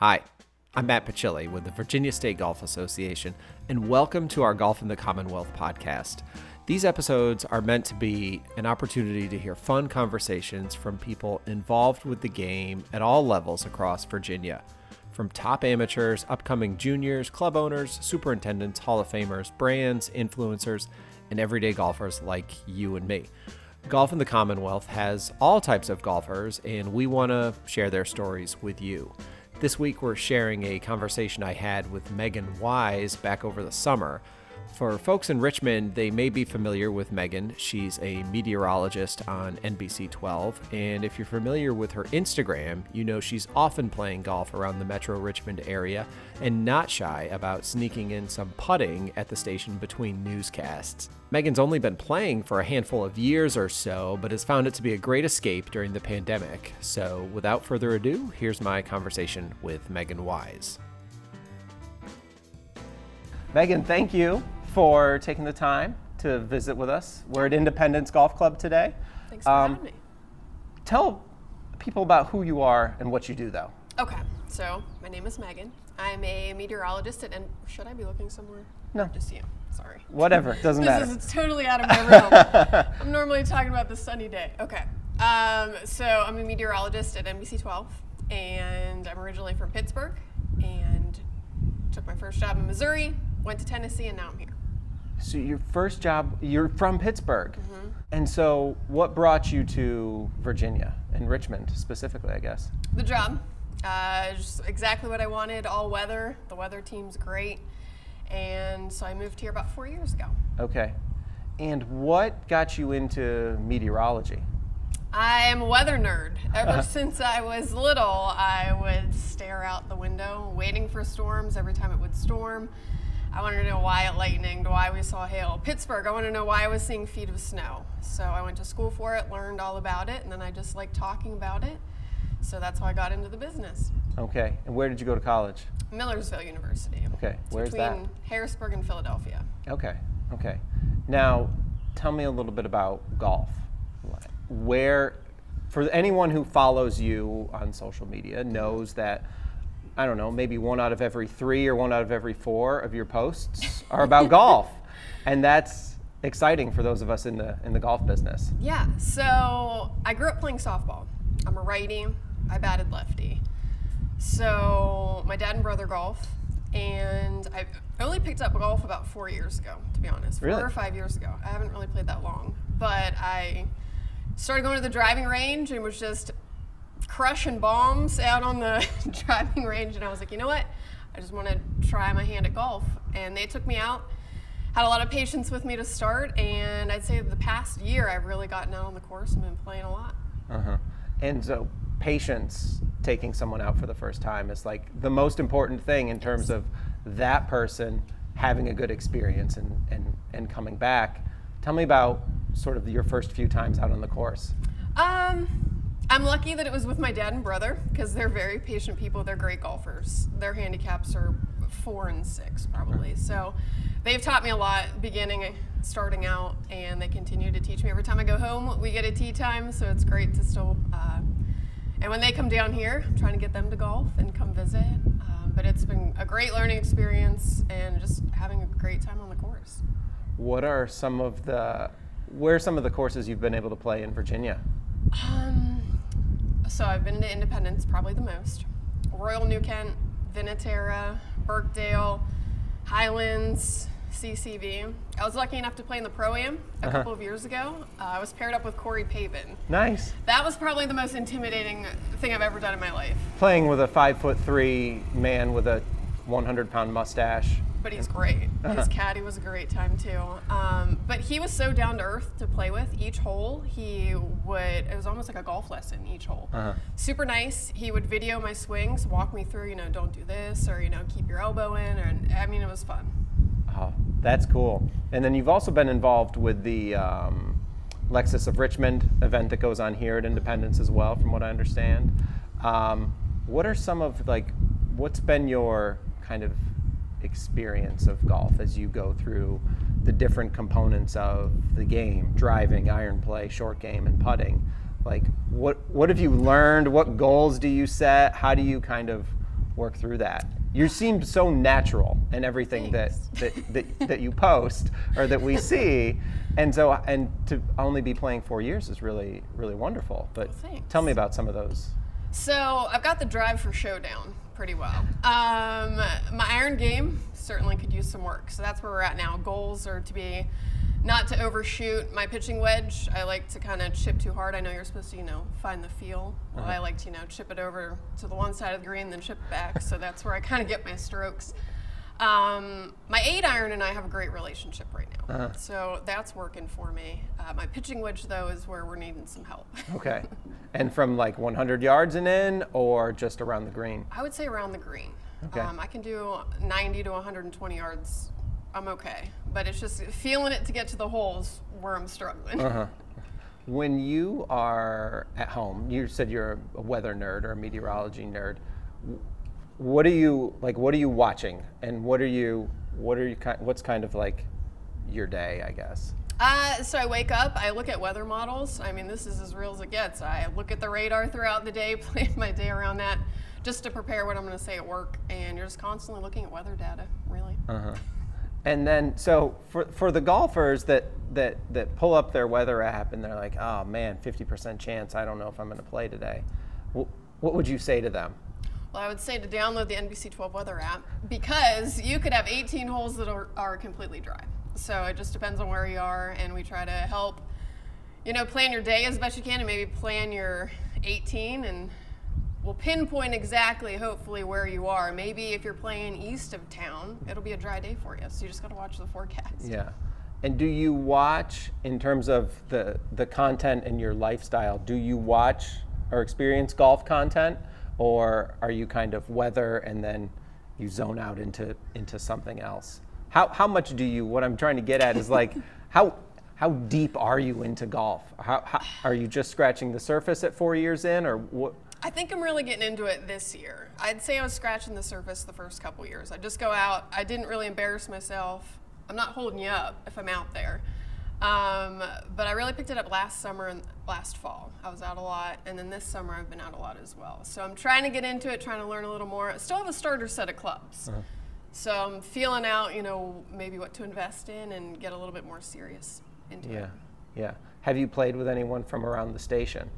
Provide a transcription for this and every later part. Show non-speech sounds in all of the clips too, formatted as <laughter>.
Hi, I'm Matt Pachilli with the Virginia State Golf Association, and welcome to our Golf in the Commonwealth podcast. These episodes are meant to be an opportunity to hear fun conversations from people involved with the game at all levels across Virginia. From top amateurs, upcoming juniors, club owners, superintendents, Hall of Famers, brands, influencers, and everyday golfers like you and me. Golf in the Commonwealth has all types of golfers, and we want to share their stories with you. This week, we're sharing a conversation I had with Megan Wise back over the summer. For folks in Richmond, they may be familiar with Megan. She's a meteorologist on NBC 12. And if you're familiar with her Instagram, you know she's often playing golf around the Metro Richmond area and not shy about sneaking in some putting at the station between newscasts. Megan's only been playing for a handful of years or so, but has found it to be a great escape during the pandemic. So, without further ado, here's my conversation with Megan Wise. Megan, thank you for taking the time to visit with us. We're at Independence Golf Club today. Thanks for um, having me. Tell people about who you are and what you do, though. Okay, so my name is Megan. I'm a meteorologist at. En- Should I be looking somewhere? No, just you. Sorry. Whatever, <laughs> doesn't this matter. Is, it's totally out of my realm. <laughs> I'm normally talking about the sunny day. Okay. Um, so I'm a meteorologist at NBC 12, and I'm originally from Pittsburgh, and took my first job in Missouri, went to Tennessee, and now I'm here. So your first job, you're from Pittsburgh, mm-hmm. and so what brought you to Virginia and Richmond specifically? I guess the job, uh, just exactly what I wanted. All weather. The weather team's great, and so I moved here about four years ago. Okay, and what got you into meteorology? I am a weather nerd. Ever since I was little, I would stare out the window, waiting for storms every time it would storm. I wanted to know why it lightninged, why we saw hail. Pittsburgh, I want to know why I was seeing feet of snow. So I went to school for it, learned all about it, and then I just liked talking about it. So that's how I got into the business. Okay. And where did you go to college? Millersville University. Okay. Where's between that? Harrisburg and Philadelphia. Okay. Okay. Now, tell me a little bit about golf. Where, for anyone who follows you on social media, knows that I don't know, maybe one out of every three or one out of every four of your posts <laughs> are about golf. And that's exciting for those of us in the in the golf business. Yeah. So I grew up playing softball. I'm a righty. I batted lefty. So my dad and brother golf, and I only picked up golf about four years ago, to be honest. Really? Four or five years ago. I haven't really played that long, but I started going to the driving range and was just crushing bombs out on the <laughs> driving range, and I was like, you know what? I just want to try my hand at golf. And they took me out, had a lot of patience with me to start, and I'd say the past year I've really gotten out on the course and been playing a lot. Uh huh. And so, patience taking someone out for the first time is like the most important thing in terms of that person having a good experience and, and, and coming back. Tell me about sort of your first few times out on the course. Um, I'm lucky that it was with my dad and brother because they're very patient people. They're great golfers. Their handicaps are four and six, probably. So they've taught me a lot beginning, starting out, and they continue to teach me. Every time I go home, we get a tee time, so it's great to still. Uh, and when they come down here, I'm trying to get them to golf and come visit. Um, but it's been a great learning experience and just having a great time on the course. What are some of the where are some of the courses you've been able to play in Virginia? Um, so I've been to Independence probably the most. Royal New Kent, Viniterra, Birkdale, Highlands, CCV. I was lucky enough to play in the Pro Am a uh-huh. couple of years ago. Uh, I was paired up with Corey Pavin. Nice. That was probably the most intimidating thing I've ever done in my life. Playing with a five foot three man with a 100 pound mustache but he's great. Uh-huh. His caddy was a great time too. Um, but he was so down to earth to play with. Each hole, he would, it was almost like a golf lesson each hole. Uh-huh. Super nice. He would video my swings, walk me through, you know, don't do this, or, you know, keep your elbow in. Or, I mean, it was fun. Oh, that's cool. And then you've also been involved with the um, Lexus of Richmond event that goes on here at Independence as well, from what I understand. Um, what are some of, like, what's been your kind of experience of golf as you go through the different components of the game driving iron play short game and putting like what what have you learned what goals do you set how do you kind of work through that. You seem so natural in everything that, that, that, that you post or that we see. And so, and to only be playing four years is really, really wonderful. But Well, tell me about some of those. So I've got the drive for showdown pretty well. Um, my iron game certainly could use some work. So that's where we're at now. Goals are to be not to overshoot my pitching wedge. I like to kind of chip too hard. I know you're supposed to, you know, find the feel. Well, I like to, you know, chip it over to the one side of the green, then chip it back. So that's where I kind of get my strokes. Um, my eight iron and I have a great relationship right now. So that's working for me. Uh, my pitching wedge, though, is where we're needing some help. <laughs> Okay. and from like 100 yards and in or just around the green? I would say around the green. Okay. Um, I can do 90 to 120 yards. I'm okay, but it's just feeling it to get to the holes where I'm struggling. Uh-huh. When you are at home, you said you're a weather nerd or a meteorology nerd. What are you like? What are you watching, and what are you? What are you? What's kind of like your day? I guess. Uh, so I wake up, I look at weather models. I mean, this is as real as it gets. I look at the radar throughout the day, <laughs> plan my day around that, just to prepare what I'm going to say at work. And you're just constantly looking at weather data, really. Uh-huh. And then, so for for the golfers that that that pull up their weather app and they're like, oh man, 50% chance. I don't know if I'm going to play today. Wh- What would you say to them? Well, I would say to download the NBC 12 weather app because you could have 18 holes that are, are completely dry. So it just depends on where you are, and we try to help, you know, plan your day as best you can, and maybe plan your 18, and we'll pinpoint exactly, hopefully, where you are. Maybe if you're playing east of town, it'll be a dry day for you. So you just got to watch the forecast. Yeah. And do you watch in terms of the the content and your lifestyle? Do you watch or experience golf content, or are you kind of weather and then you zone out into into something else? How how much do you? What I'm trying to get at is like <laughs> how how deep are you into golf? How, how are you just scratching the surface at four years in, or what? I think I'm really getting into it this year. I'd say I was scratching the surface the first couple years. I just go out. I didn't really embarrass myself. I'm not holding you up if I'm out there. Um, but I really picked it up last summer and last fall. I was out a lot, and then this summer I've been out a lot as well. So I'm trying to get into it, trying to learn a little more. I still have a starter set of clubs. So I'm feeling out, you know, maybe what to invest in and get a little bit more serious into Yeah, it. yeah. Have you played with anyone from around the station?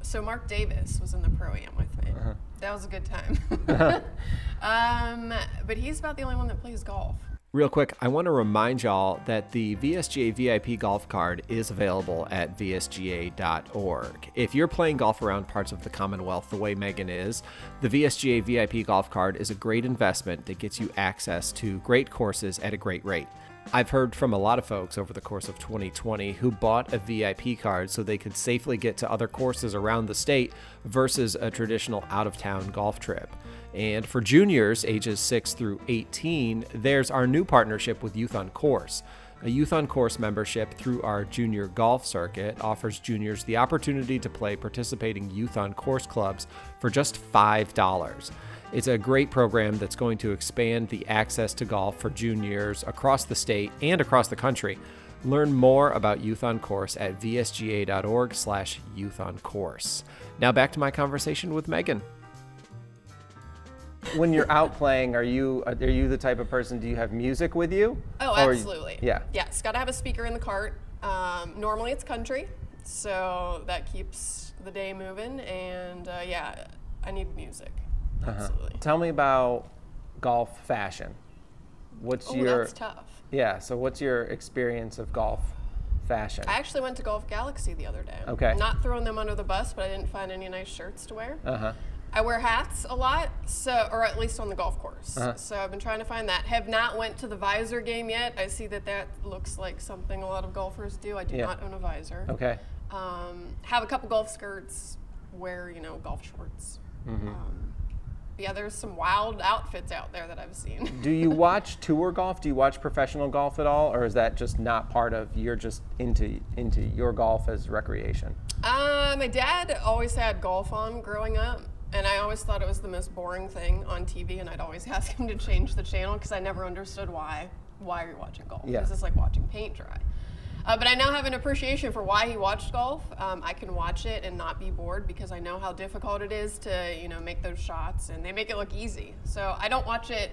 So Mark Davis was in the pro am with me. Uh-huh. That was a good time. <laughs> <laughs> um, but he's about the only one that plays golf. Real quick, I want to remind y'all that the VSGA VIP golf card is available at VSGA.org. If you're playing golf around parts of the Commonwealth the way Megan is, the VSGA VIP golf card is a great investment that gets you access to great courses at a great rate. I've heard from a lot of folks over the course of 2020 who bought a VIP card so they could safely get to other courses around the state versus a traditional out of town golf trip. And for juniors ages 6 through 18, there's our new partnership with Youth on Course. A Youth on Course membership through our junior golf circuit offers juniors the opportunity to play participating Youth on Course clubs for just $5. It's a great program that's going to expand the access to golf for juniors across the state and across the country. Learn more about Youth on Course at vsga.org slash youth on course. Now back to my conversation with Megan. When you're out playing, are you are you the type of person? Do you have music with you? Oh, Or- absolutely. yeah. Yes, got to have a speaker in the cart. Um, normally it's country, so that keeps the day moving. And uh, yeah, I need music. Uh-huh. Absolutely. Tell me about golf fashion. What's Oh, your that's tough. yeah? So what's your experience of golf fashion? I actually went to Golf Galaxy the other day. Okay. Not throwing them under the bus, but I didn't find any nice shirts to wear. Uh huh. I wear hats a lot, so or at least on the golf course. Uh-huh. So I've been trying to find that. Have not went to the visor game yet. I see that that looks like something a lot of golfers do. I do Yeah. not own a visor. Okay. Um, have a couple golf skirts. Wear you know golf shorts. Mm-hmm. Um, yeah, there's some wild outfits out there that I've seen. <laughs> Do you watch tour golf? Do you watch professional golf at all, or is that just not part of? You're just into into your golf as recreation. Uh, my dad always had golf on growing up, and I always thought it was the most boring thing on TV, and I'd always <laughs> ask him to change the channel because I never understood why. Why are you watching golf? Yeah. Because it's like watching paint dry. Uh, but I now have an appreciation for why he watched golf. Um, I can watch it and not be bored because I know how difficult it is to, you know, make those shots, and they make it look easy. So I don't watch it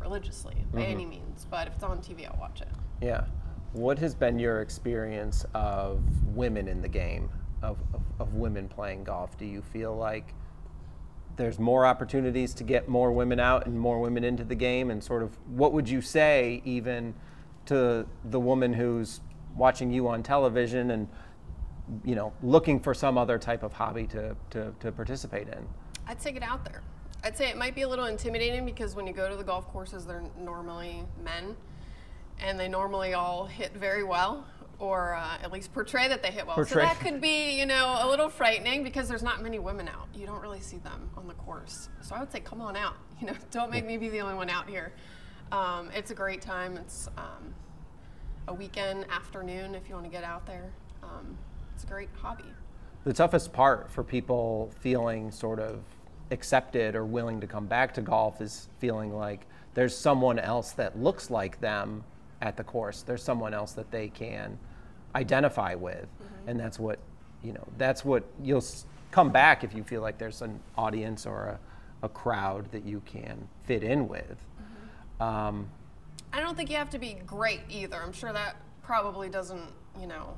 religiously by Mm-hmm. any means, but if it's on TV, I'll watch it. Yeah. What has been your experience of women in the game, of, of, of women playing golf? Do you feel like there's more opportunities to get more women out and more women into the game? And sort of what would you say, even to the woman who's watching you on television and you know looking for some other type of hobby to, to, to participate in? I'd say get out there. I'd say it might be a little intimidating because when you go to the golf courses, they're normally men, and they normally all hit very well, or uh, at least portray that they hit well. Portray. So that could be, you know, a little frightening because there's not many women out. You don't really see them on the course. So I would say, come on out. <laughs> You know, don't make me be the only one out here. Um, it's a great time. It's um, a weekend afternoon if you want to get out there. Um, it's a great hobby. The toughest part for people feeling sort of accepted or willing to come back to golf is feeling like there's someone else that looks like them at the course. There's someone else that they can identify with, mm-hmm. and that's what you know. That's what you'll come back if you feel like there's an audience or a, a crowd that you can fit in with. Mm-hmm. Um, I don't think you have to be great either. I'm sure that probably doesn't, you know,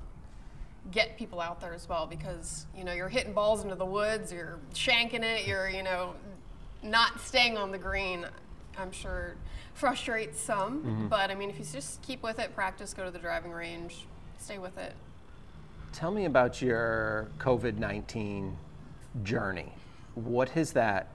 get people out there as well because, you know, you're hitting balls into the woods, you're shanking it, you're, you know, not staying on the green. I'm sure frustrates some, mm-hmm. but I mean, if you just keep with it, practice, go to the driving range, stay with it. Tell me about your COVID 19 journey. What has that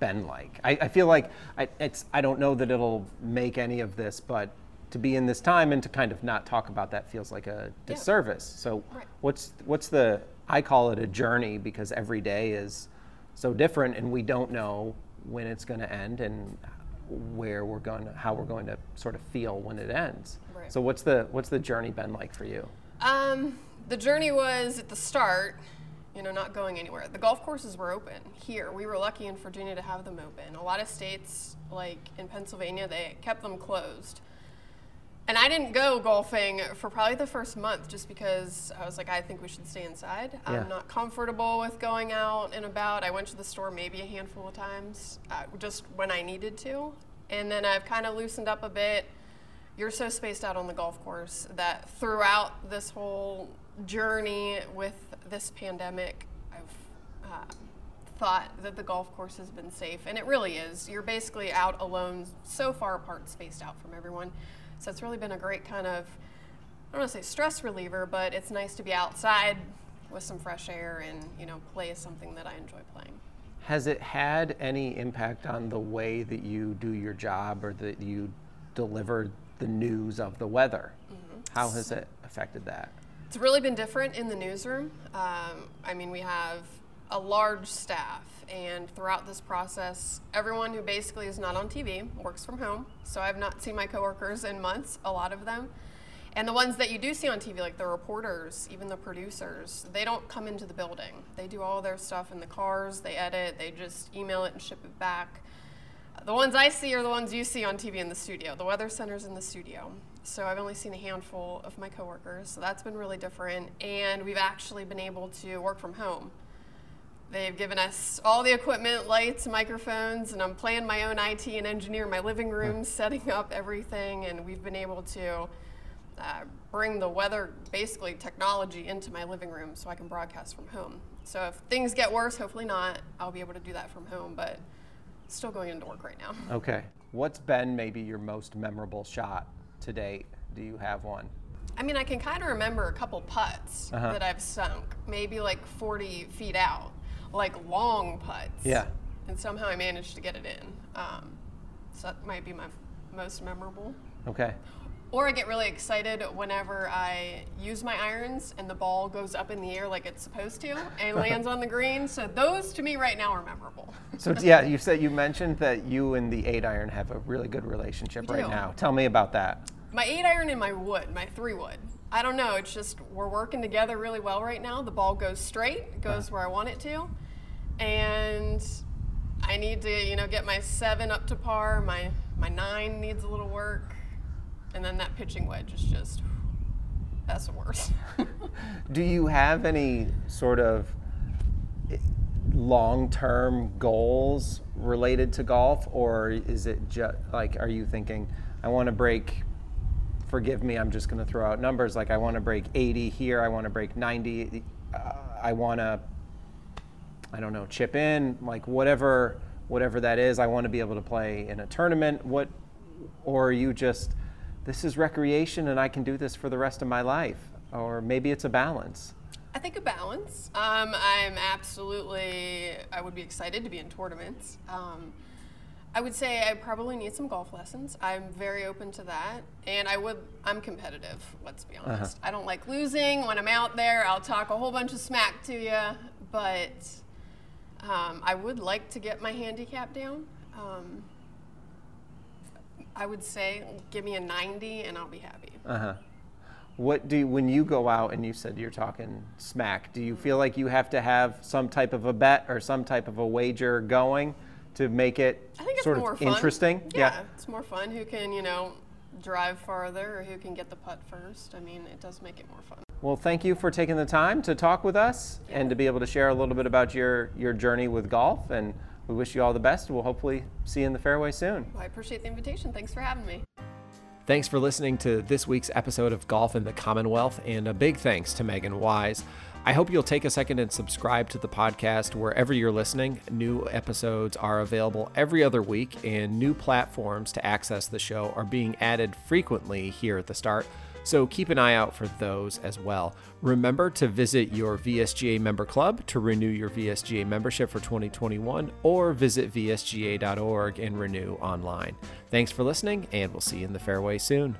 been like? I, I feel like I, it's, I don't know that it'll make any of this, but to be in this time and to kind of not talk about that feels like a Yeah. disservice. So, Right. what's, what's the, I call it a journey because every day is so different and we don't know when it's going to end and where we're going to, how we're going to sort of feel when it ends. Right. So, what's the, what's the journey been like for you? Um, the journey was at the start, you know, not going anywhere. The golf courses were open here. We were lucky in Virginia to have them open. A lot of states, like in Pennsylvania, they kept them closed. And I didn't go golfing for probably the first month just because I was like, I think we should stay inside. Yeah. I'm not comfortable with going out and about. I went to the store maybe a handful of times, uh, just when I needed to. And then I've kind of loosened up a bit. You're so spaced out on the golf course that throughout this whole journey with this pandemic, I've uh, thought that the golf course has been safe, and it really is. You're basically out alone, so far apart, spaced out from everyone. So it's really been a great kind of, I don't want to say stress reliever, but it's nice to be outside with some fresh air and you know play something that I enjoy playing. Has it had any impact on the way that you do your job or that you deliver the news of the weather? How has it affected that? It's really been different in the newsroom. Um, I mean, we have a large staff, and throughout this process, everyone who basically is not on TV works from home. So I've not seen my coworkers in months, a lot of them. And the ones that you do see on TV, like the reporters, even the producers, they don't come into the building. They do all their stuff in the cars, they edit, they just email it and ship it back. The ones I see are the ones you see on TV in the studio. The weather center's in the studio. So I've only seen a handful of my coworkers. So that's been really different. And we've actually been able to work from home. They've given us all the equipment, lights, microphones, and I'm playing my own IT and engineer in my living room, setting up everything. And we've been able to uh, bring the weather, basically technology, into my living room so I can broadcast from home. So if things get worse, hopefully not, I'll be able to do that from home. But still going into work right now. Okay. What's been maybe your most memorable shot to date? Do you have one? I mean, I can kind of remember a couple putts Uh-huh. that I've sunk, maybe like 40 feet out, like long putts. Yeah. And somehow I managed to get it in. Um, so that might be my most memorable. Okay. Or I get really excited whenever I use my irons and the ball goes up in the air like it's supposed to and lands on the green. So those to me right now are memorable. So yeah, you said you mentioned that you and the eight iron have a really good relationship We right do. now. Tell me about that. My eight iron and my wood, my three wood. I don't know. It's just we're working together really well right now. The ball goes straight, it goes where I want it to, and I need to, you know, get my seven up to par. My my nine needs a little work, and then that pitching wedge is just That's the worst. <laughs> Do you have any sort of long term goals related to golf, or is it just like, are you thinking, I want to break, forgive me, I'm just going to throw out numbers, like I want to break 80 here, I want to break 90, uh, I want to, I don't know, chip in, like whatever, whatever that is, I want to be able to play in a tournament, what, or you just, this is recreation and I can do this for the rest of my life? Or maybe it's a balance. I think a balance. Um, I'm absolutely, I would be excited to be in tournaments. Um, I would say I probably need some golf lessons. I'm very open to that. And I would, I'm competitive, let's be honest. I don't like losing. When I'm out there, I'll talk a whole bunch of smack to you, but um, I would like to get my handicap down. Um, I would say give me a 90 and I'll be happy. Uh huh. What do you, when you go out and you said you're talking smack? Do you feel like you have to have some type of a bet or some type of a wager going to make it I think it's sort more of fun. interesting? Yeah, it's more fun. Who can, you know, drive farther or who can get the putt first? I mean, it does make it more fun. Well, thank you for taking the time to talk with us and to be able to share a little bit about your your journey with golf. And we wish you all the best. We'll hopefully see you in the fairway soon. Well, I appreciate the invitation. Thanks for having me. Thanks for listening to this week's episode of Golf in the Commonwealth, and a big thanks to Megan Wise. I hope you'll take a second and subscribe to the podcast wherever you're listening. New episodes are available every other week, and new platforms to access the show are being added frequently here at the start. So keep an eye out for those as well. Remember to visit your VSGA member club to renew your VSGA membership for 2021 or visit vsga.org and renew online. Thanks for listening, and we'll see you in the fairway soon.